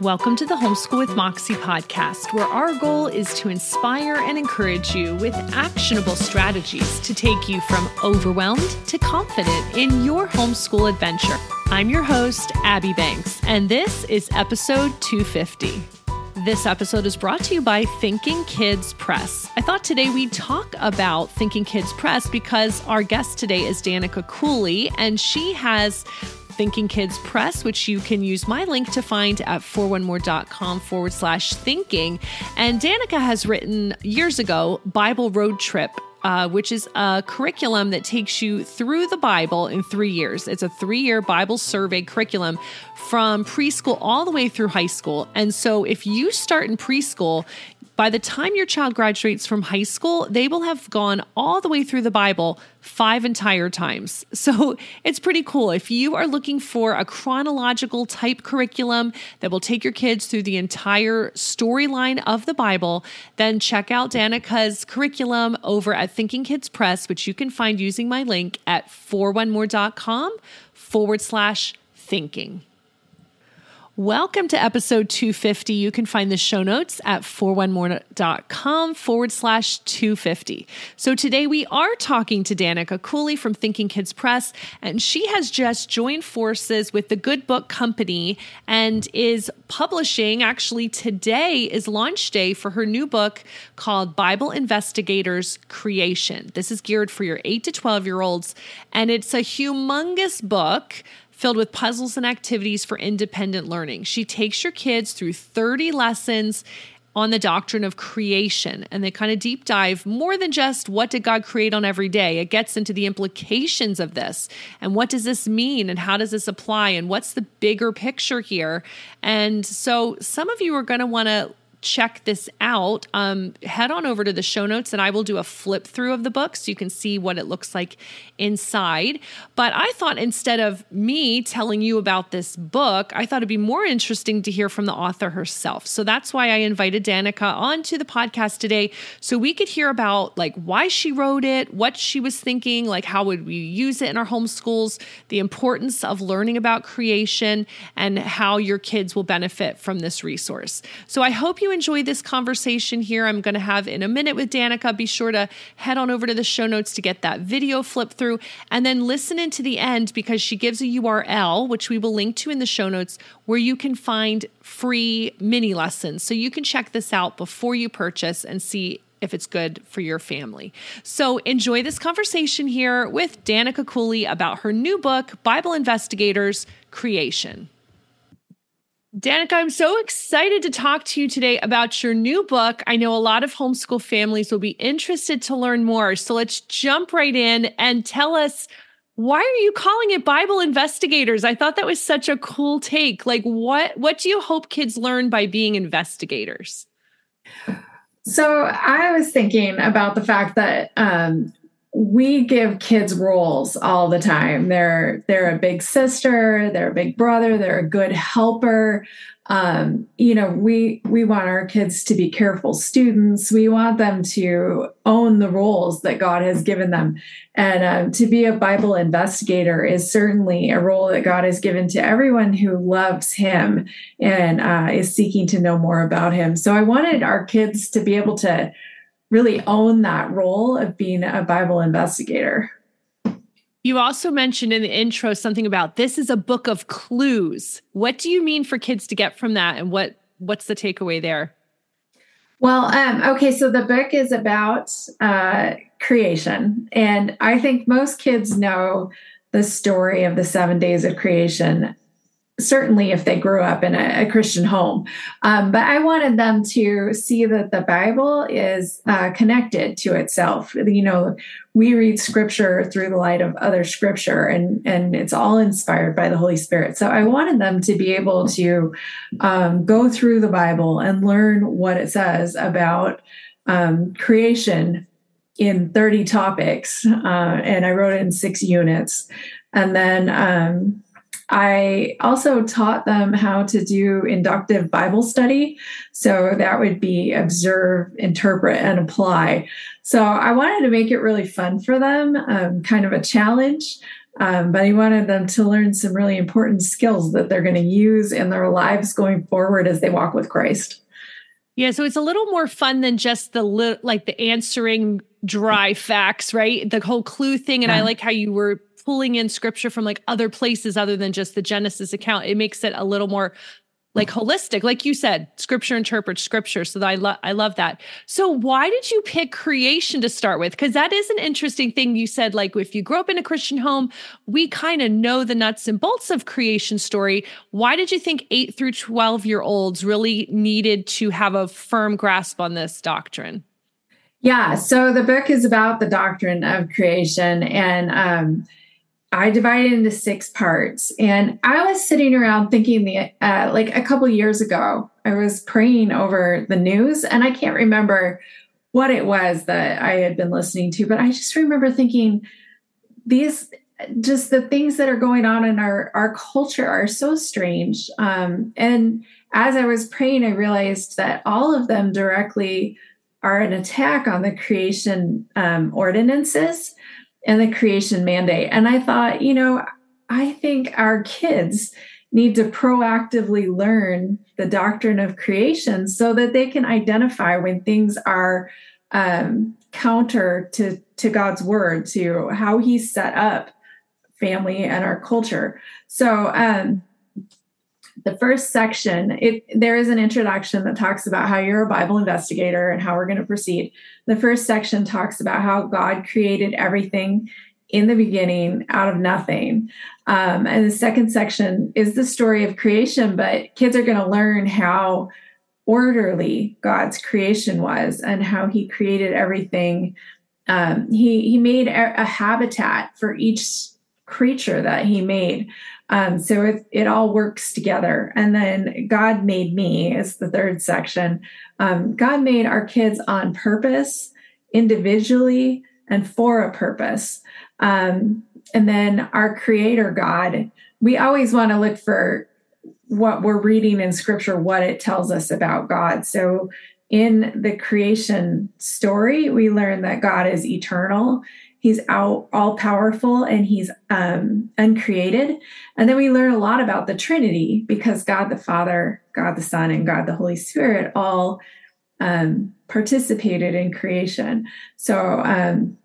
Welcome to the Homeschool with Moxie podcast, where our goal is to inspire and encourage you with actionable strategies to take you from overwhelmed to confident in your homeschool adventure. I'm your host, Abby Banks, and this is episode 250. This episode is brought to you by Thinking Kids Press. I thought today we'd talk about Thinking Kids Press because our guest today is Danika Cooley, and she has Thinking Kids Press, which you can use my link to find at 4onemore.com forward slash thinking. And Danika has written years ago Bible Road Trip uh, which is a curriculum that takes you through the Bible in three years. It's a three year Bible survey curriculum from preschool all the way through high school. And so if you start in preschool, by the time your child graduates from high school, they will have gone all the way through the Bible five entire times. So it's pretty cool. If you are looking for a chronological type curriculum that will take your kids through the entire storyline of the Bible, then check out Danika's curriculum over at Thinking Kids Press, which you can find using my link at 4onemore.com forward slash thinking. Welcome to episode 250. You can find the show notes at 4onemore.com forward slash 250. So today we are talking to Danika Cooley from Thinking Kids Press, and she has just joined forces with the Good Book Company and is publishing. Actually, today is launch day for her new book called Bible Investigators Creation. This is geared for your 8 to 12 year olds, and it's a humongous book filled with puzzles and activities for independent learning. She takes your kids through 30 lessons on the doctrine of creation and they kind of deep dive more than just what did God create on every day. It gets into the implications of this and what does this mean and how does this apply and what's the bigger picture here. And so some of you are going to want to check this out, um, head on over to the show notes and I will do a flip through of the book so you can see what it looks like inside. But I thought instead of me telling you about this book, I thought it'd be more interesting to hear from the author herself. So that's why I invited Danika onto the podcast today so we could hear about like why she wrote it, what she was thinking, like how would we use it in our homeschools, the importance of learning about creation, and how your kids will benefit from this resource. So I hope you enjoy this conversation here, I'm going to have in a minute with Danika. Be sure to head on over to the show notes to get that video flip through and then listen into the end because she gives a URL, which we will link to in the show notes, where you can find free mini lessons. So you can check this out before you purchase and see if it's good for your family. So enjoy this conversation here with Danika Cooley about her new book, Bible Investigators Creation. Danika, I'm so excited to talk to you today about your new book. I know a lot of homeschool families will be interested to learn more. So let's jump right in and tell us why are you calling it Bible investigators? I thought that was such a cool take. Like what what do you hope kids learn by being investigators? So I was thinking about the fact that um, we give kids roles all the time. They're they're a big sister, they're a big brother, they're a good helper. Um, you know, we we want our kids to be careful students. We want them to own the roles that God has given them, and um, to be a Bible investigator is certainly a role that God has given to everyone who loves Him and uh, is seeking to know more about Him. So I wanted our kids to be able to really own that role of being a Bible investigator. You also mentioned in the intro something about this is a book of clues. What do you mean for kids to get from that and what what's the takeaway there? Well, um, okay, so the book is about uh, creation. And I think most kids know the story of the seven days of creation certainly if they grew up in a, a Christian home. Um, but I wanted them to see that the Bible is uh, connected to itself. You know, we read scripture through the light of other scripture and, and it's all inspired by the Holy Spirit. So I wanted them to be able to um, go through the Bible and learn what it says about um, creation in 30 topics. Uh, and I wrote it in six units. And then um, I also taught them how to do inductive Bible study. So that would be observe, interpret, and apply. So I wanted to make it really fun for them, um, kind of a challenge. Um, but I wanted them to learn some really important skills that they're going to use in their lives going forward as they walk with Christ. Yeah, so it's a little more fun than just the li- like the answering dry facts, right? The whole clue thing, and yeah. I like how you were pulling in scripture from like other places other than just the Genesis account. It makes it a little more like holistic. Like you said scripture interprets scripture so i love i love that. So why did you pick creation to start with? Because that is an interesting thing you said like if you grew up in a christian home we kind of know the nuts and bolts of creation story. Why did you think 8 through 12 year olds really needed to have a firm grasp on this doctrine? Yeah so the book is about the doctrine of creation and um I divided into six parts. And I was sitting around thinking the uh, like a couple years ago, I was praying over the news, and I can't remember what it was that I had been listening to, but I just remember thinking these just the things that are going on in our our culture are so strange. Um, and as I was praying, I realized that all of them directly are an attack on the creation um, ordinances and the creation mandate. And I thought, you know, I think our kids need to proactively learn the doctrine of creation so that they can identify when things are um, counter to, to God's word, to how He set up family and our culture. So, um, the first section, it, there is an introduction that talks about how you're a Bible investigator and how we're going to proceed. The first section talks about how God created everything in the beginning out of nothing. Um, and the second section is the story of creation, but kids are going to learn how orderly God's creation was and how he created everything. Um, he, he made a, a habitat for each creature that he made. Um, so it, it all works together. And then God made me is the third section. Um, God made our kids on purpose, individually, and for a purpose. Um, and then our creator God, we always want to look for what we're reading in scripture, what it tells us about God. So in the creation story, we learn that God is eternal he's out all powerful and he's um, uncreated. And then we learn a lot about the trinity because god the father god the son and god the holy spirit all um, participated in creation. So um,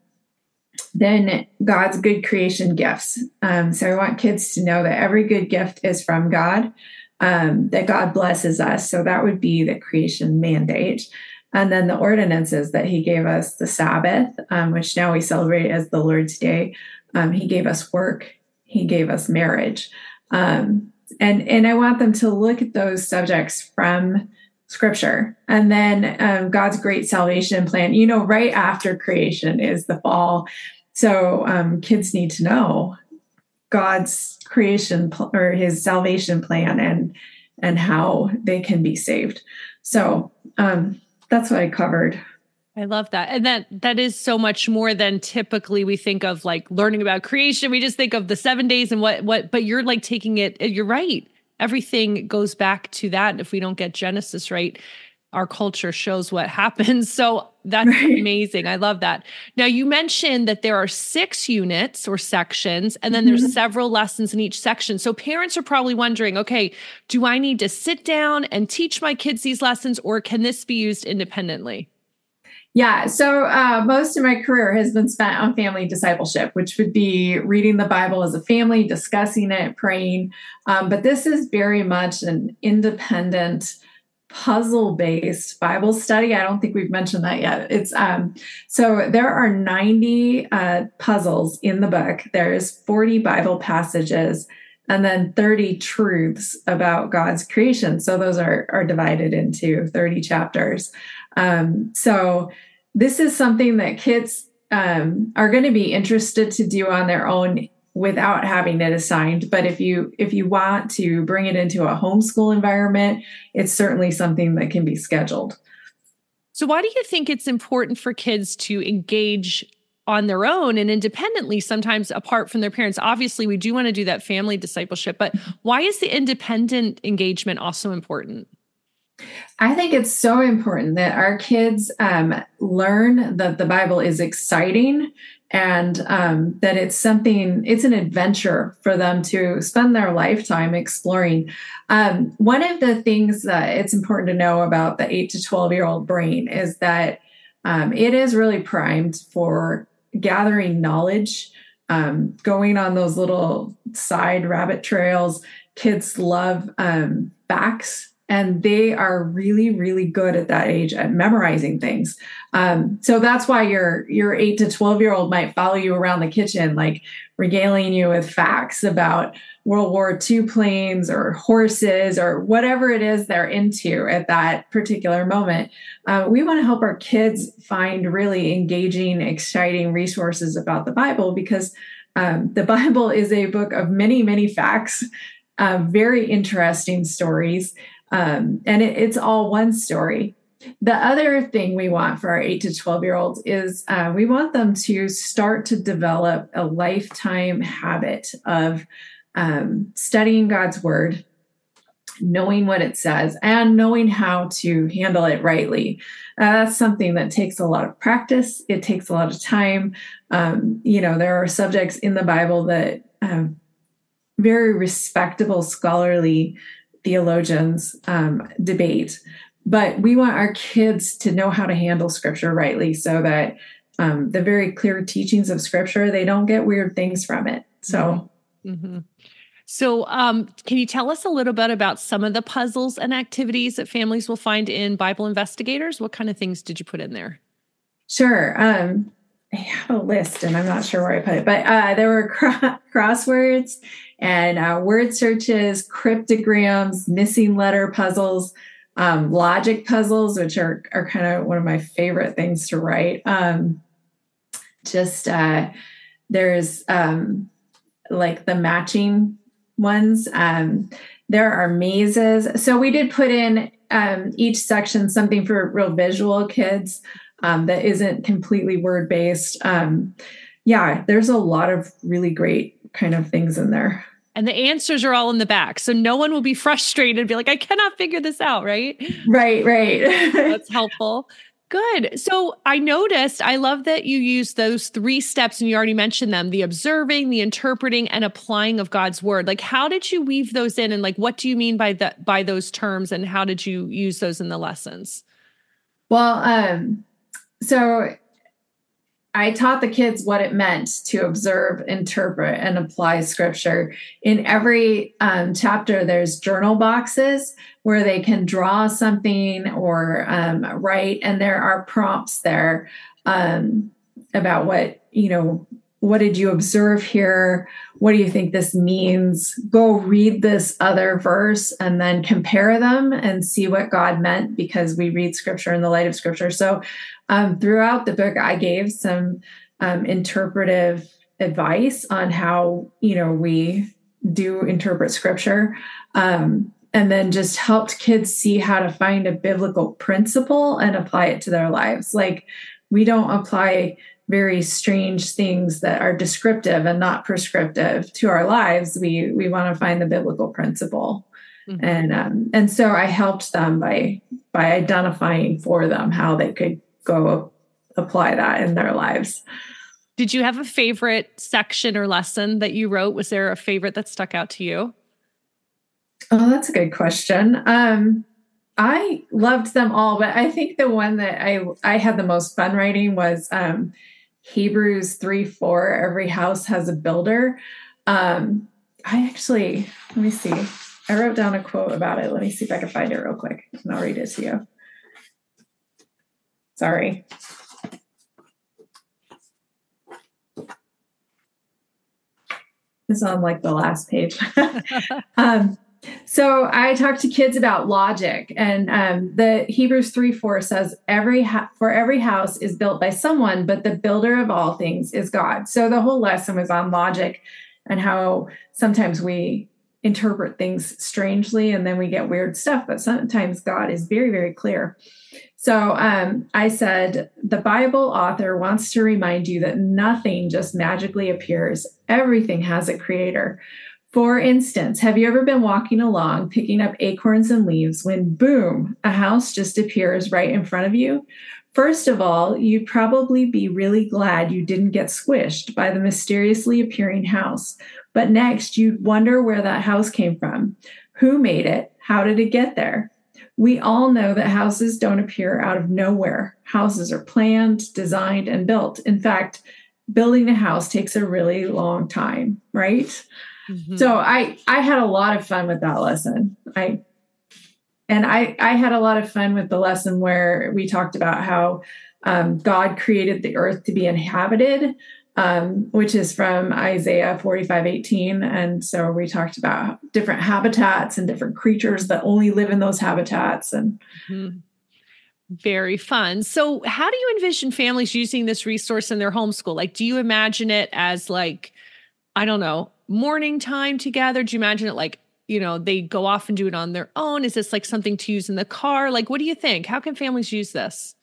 then god's good creation gifts. Um, so i want kids to know that every good gift is from god um, that god blesses us. So that would be the creation mandate and then the ordinances that he gave us the Sabbath, um, which now we celebrate as the Lord's Day. Um, he gave us work, he gave us marriage. Um, and, and I want them to look at those subjects from scripture. And then um, God's great salvation plan, you know, right after creation is the fall. So um, kids need to know God's creation pl- or his salvation plan and and how they can be saved. So um, that's what I covered. I love that. And that that is so much more than typically we think of like learning about creation. We just think of the 7 days and what what but you're like taking it you're right. Everything goes back to that if we don't get Genesis right our culture shows what happens. So that's right. amazing. I love that. Now, you mentioned that there are six units or sections, and then mm-hmm. there's several lessons in each section. So parents are probably wondering okay, do I need to sit down and teach my kids these lessons, or can this be used independently? Yeah. So uh, most of my career has been spent on family discipleship, which would be reading the Bible as a family, discussing it, praying. Um, but this is very much an independent, puzzle based Bible study. I don't think we've mentioned that yet. It's um, so there are 90 uh, puzzles in the book. There's 40 Bible passages and then 30 truths about God's creation. So those are, are divided into 30 chapters. Um, so this is something that kids um, are going to be interested to do on their own without having it assigned. But if you if you want to bring it into a homeschool environment it's certainly something that can be scheduled. So why do you think it's important for kids to engage on their own and independently sometimes apart from their parents? Obviously we do want to do that family discipleship but why is the independent engagement also important? I think it's so important that our kids um, learn that the Bible is exciting and um, that it's something, it's an adventure for them to spend their lifetime exploring. Um, one of the things that it's important to know about the 8 to 12 year old brain is that um, it is really primed for gathering knowledge, um, going on those little side rabbit trails. Kids love um, facts and they are really really good at that age at memorizing things. Um, so that's why your your 8 to 12 year old might follow you around the kitchen like regaling you with facts about world war ii planes or horses or whatever it is they're into at that particular moment. Uh, we want to help our kids find really engaging exciting resources about the bible because um, the bible is a book of many many facts uh, very interesting stories um, and it, it's all one story. The other thing we want for our 8 to 12 year olds is uh, we want them to start to develop a lifetime habit of um, studying God's word, knowing what it says, and knowing how to handle it rightly. Uh, that's something that takes a lot of practice. It takes a lot of time. Um, you know, there are subjects in the Bible that um, very respectable scholarly theologians um, debate. But we want our kids to know how to handle scripture rightly so that um, the very clear teachings of scripture, they don't get weird things from it. So, mm-hmm. mm-hmm. So, um, can you tell us a little bit about some of the puzzles and activities that families will find in Bible investigators? What kind of things did you put in there? Sure. Um, I have a list and I'm not sure where I put it, but uh, there were cro- crosswords and uh, word searches, cryptograms, missing letter puzzles, um, logic puzzles, which are, are kind of one of my favorite things to write. Um, just uh, there's um, like the matching ones. Um, there are mazes. So we did put in um, each section something for real visual kids um, that isn't completely word based. Um, yeah, there's a lot of really great kind of things in there. And the answers are all in the back. So no one will be frustrated and be like, I cannot figure this out, right? Right, right. That's helpful. Good. So I noticed, I love that you use those three steps and you already mentioned them the observing, the interpreting, and applying of God's word. Like, how did you weave those in? And like, what do you mean by that, by those terms? And how did you use those in the lessons? Well, um, so I taught the kids what it meant to observe, interpret, and apply scripture. In every um, chapter, there's journal boxes where they can draw something or um, write, and there are prompts there um, about what, you know, what did you observe here? What do you think this means? Go read this other verse and then compare them and see what God meant because we read scripture in the light of scripture. So um, throughout the book, I gave some um, interpretive advice on how you know we do interpret scripture, um, and then just helped kids see how to find a biblical principle and apply it to their lives. Like we don't apply very strange things that are descriptive and not prescriptive to our lives. We we want to find the biblical principle. Mm-hmm. and um, and so I helped them by by identifying for them how they could go apply that in their lives. Did you have a favorite section or lesson that you wrote? Was there a favorite that stuck out to you? Oh, that's a good question. Um, I loved them all, but I think the one that I I had the most fun writing was um, Hebrews three four. Every house has a builder. Um, I actually let me see. I wrote down a quote about it. Let me see if I can find it real quick, and I'll read it to you. Sorry. It's on like the last page. um, so I talk to kids about logic, and um, the Hebrews three four says every ha- for every house is built by someone, but the builder of all things is God. So the whole lesson was on logic and how sometimes we interpret things strangely and then we get weird stuff, but sometimes God is very very clear. So um, I said, the Bible author wants to remind you that nothing just magically appears, everything has a creator. For instance, have you ever been walking along picking up acorns and leaves when boom, a house just appears right in front of you? First of all, you'd probably be really glad you didn't get squished by the mysteriously appearing house. But next, you'd wonder where that house came from. Who made it? How did it get there? We all know that houses don't appear out of nowhere. Houses are planned, designed, and built. In fact, building a house takes a really long time, right? Mm-hmm. So I I had a lot of fun with that lesson. I and I I had a lot of fun with the lesson where we talked about how um, God created the earth to be inhabited, um, which is from Isaiah 45 18. And so we talked about different habitats and different creatures that only live in those habitats. And mm-hmm. very fun. So, how do you envision families using this resource in their homeschool? Like, do you imagine it as like, I don't know, morning time together? Do you imagine it like, you know, they go off and do it on their own? Is this like something to use in the car? Like, what do you think? How can families use this?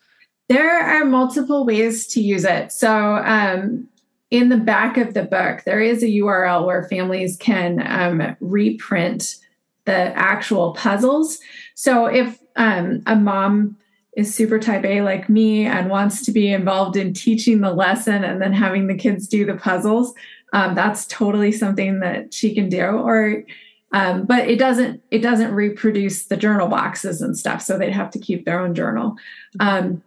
There are multiple ways to use it. So, um, in the back of the book, there is a URL where families can um, reprint the actual puzzles. So, if um, a mom is super type A like me and wants to be involved in teaching the lesson and then having the kids do the puzzles, um, that's totally something that she can do or um, but it doesn't it doesn't reproduce the journal boxes and stuff so they'd have to keep their own journal. Um,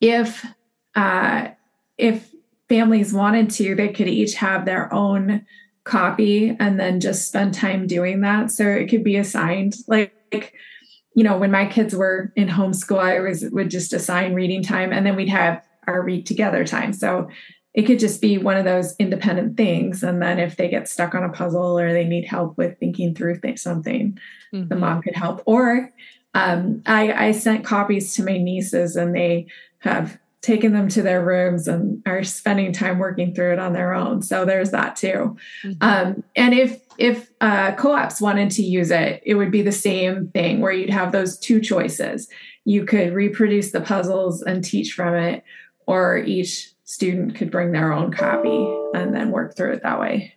if uh, if families wanted to they could each have their own copy and then just spend time doing that. So it could be assigned like, like you know when my kids were in homeschool i was would just assign reading time and then we'd have our read together time. So it could just be one of those independent things. And then if they get stuck on a puzzle or they need help with thinking through th- something, mm-hmm. the mom could help. Or um, I, I sent copies to my nieces and they have taken them to their rooms and are spending time working through it on their own. So there's that too. Mm-hmm. Um, and if if uh, co-ops wanted to use it, it would be the same thing where you'd have those two choices. You could reproduce the puzzles and teach from it, or each student could bring their own copy and then work through it that way.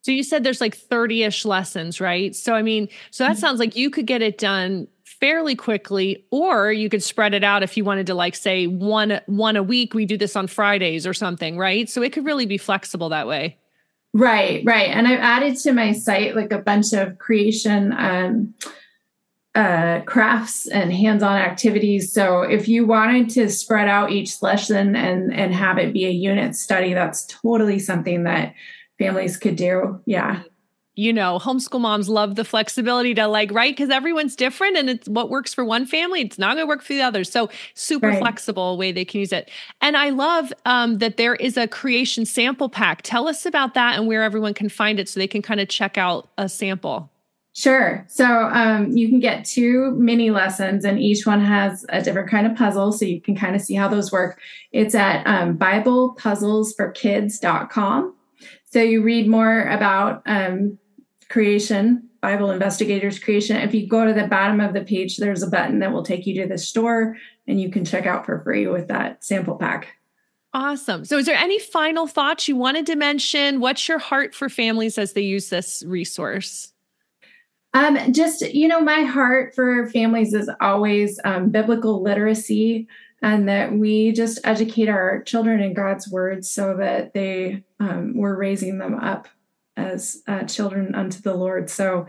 So you said there's like 30-ish lessons, right? So I mean, so that mm-hmm. sounds like you could get it done fairly quickly or you could spread it out if you wanted to like say one one a week we do this on Fridays or something, right? So it could really be flexible that way. Right, right. And I've added to my site like a bunch of creation um uh, crafts and hands-on activities. So if you wanted to spread out each lesson and and have it be a unit study, that's totally something that families could do. Yeah. You know, homeschool moms love the flexibility to like, right? Because everyone's different and it's what works for one family, it's not going to work for the others. So, super right. flexible way they can use it. And I love um, that there is a creation sample pack. Tell us about that and where everyone can find it so they can kind of check out a sample. Sure. So um, you can get two mini lessons, and each one has a different kind of puzzle. So you can kind of see how those work. It's at um, BiblePuzzlesForKids.com. So you read more about um, creation, Bible investigators creation. If you go to the bottom of the page, there's a button that will take you to the store, and you can check out for free with that sample pack. Awesome. So, is there any final thoughts you wanted to mention? What's your heart for families as they use this resource? Um, just, you know, my heart for families is always um, biblical literacy and that we just educate our children in God's word so that they, um, we're raising them up as uh, children unto the Lord. So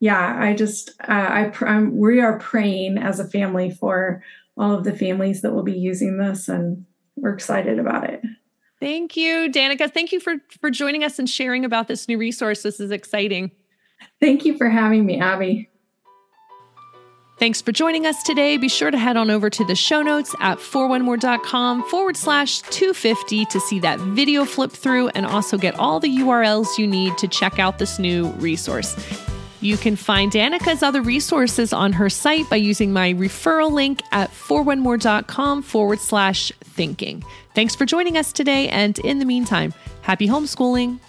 yeah, I just uh, I I'm, we are praying as a family for all of the families that will be using this, and we're excited about it. Thank you, Danika. Thank you for for joining us and sharing about this new resource. This is exciting. Thank you for having me, Abby. Thanks for joining us today. Be sure to head on over to the show notes at 4onemore.com forward slash 250 to see that video flip through and also get all the URLs you need to check out this new resource. You can find Danika's other resources on her site by using my referral link at 4onemore.com forward slash thinking. Thanks for joining us today. And in the meantime, happy homeschooling.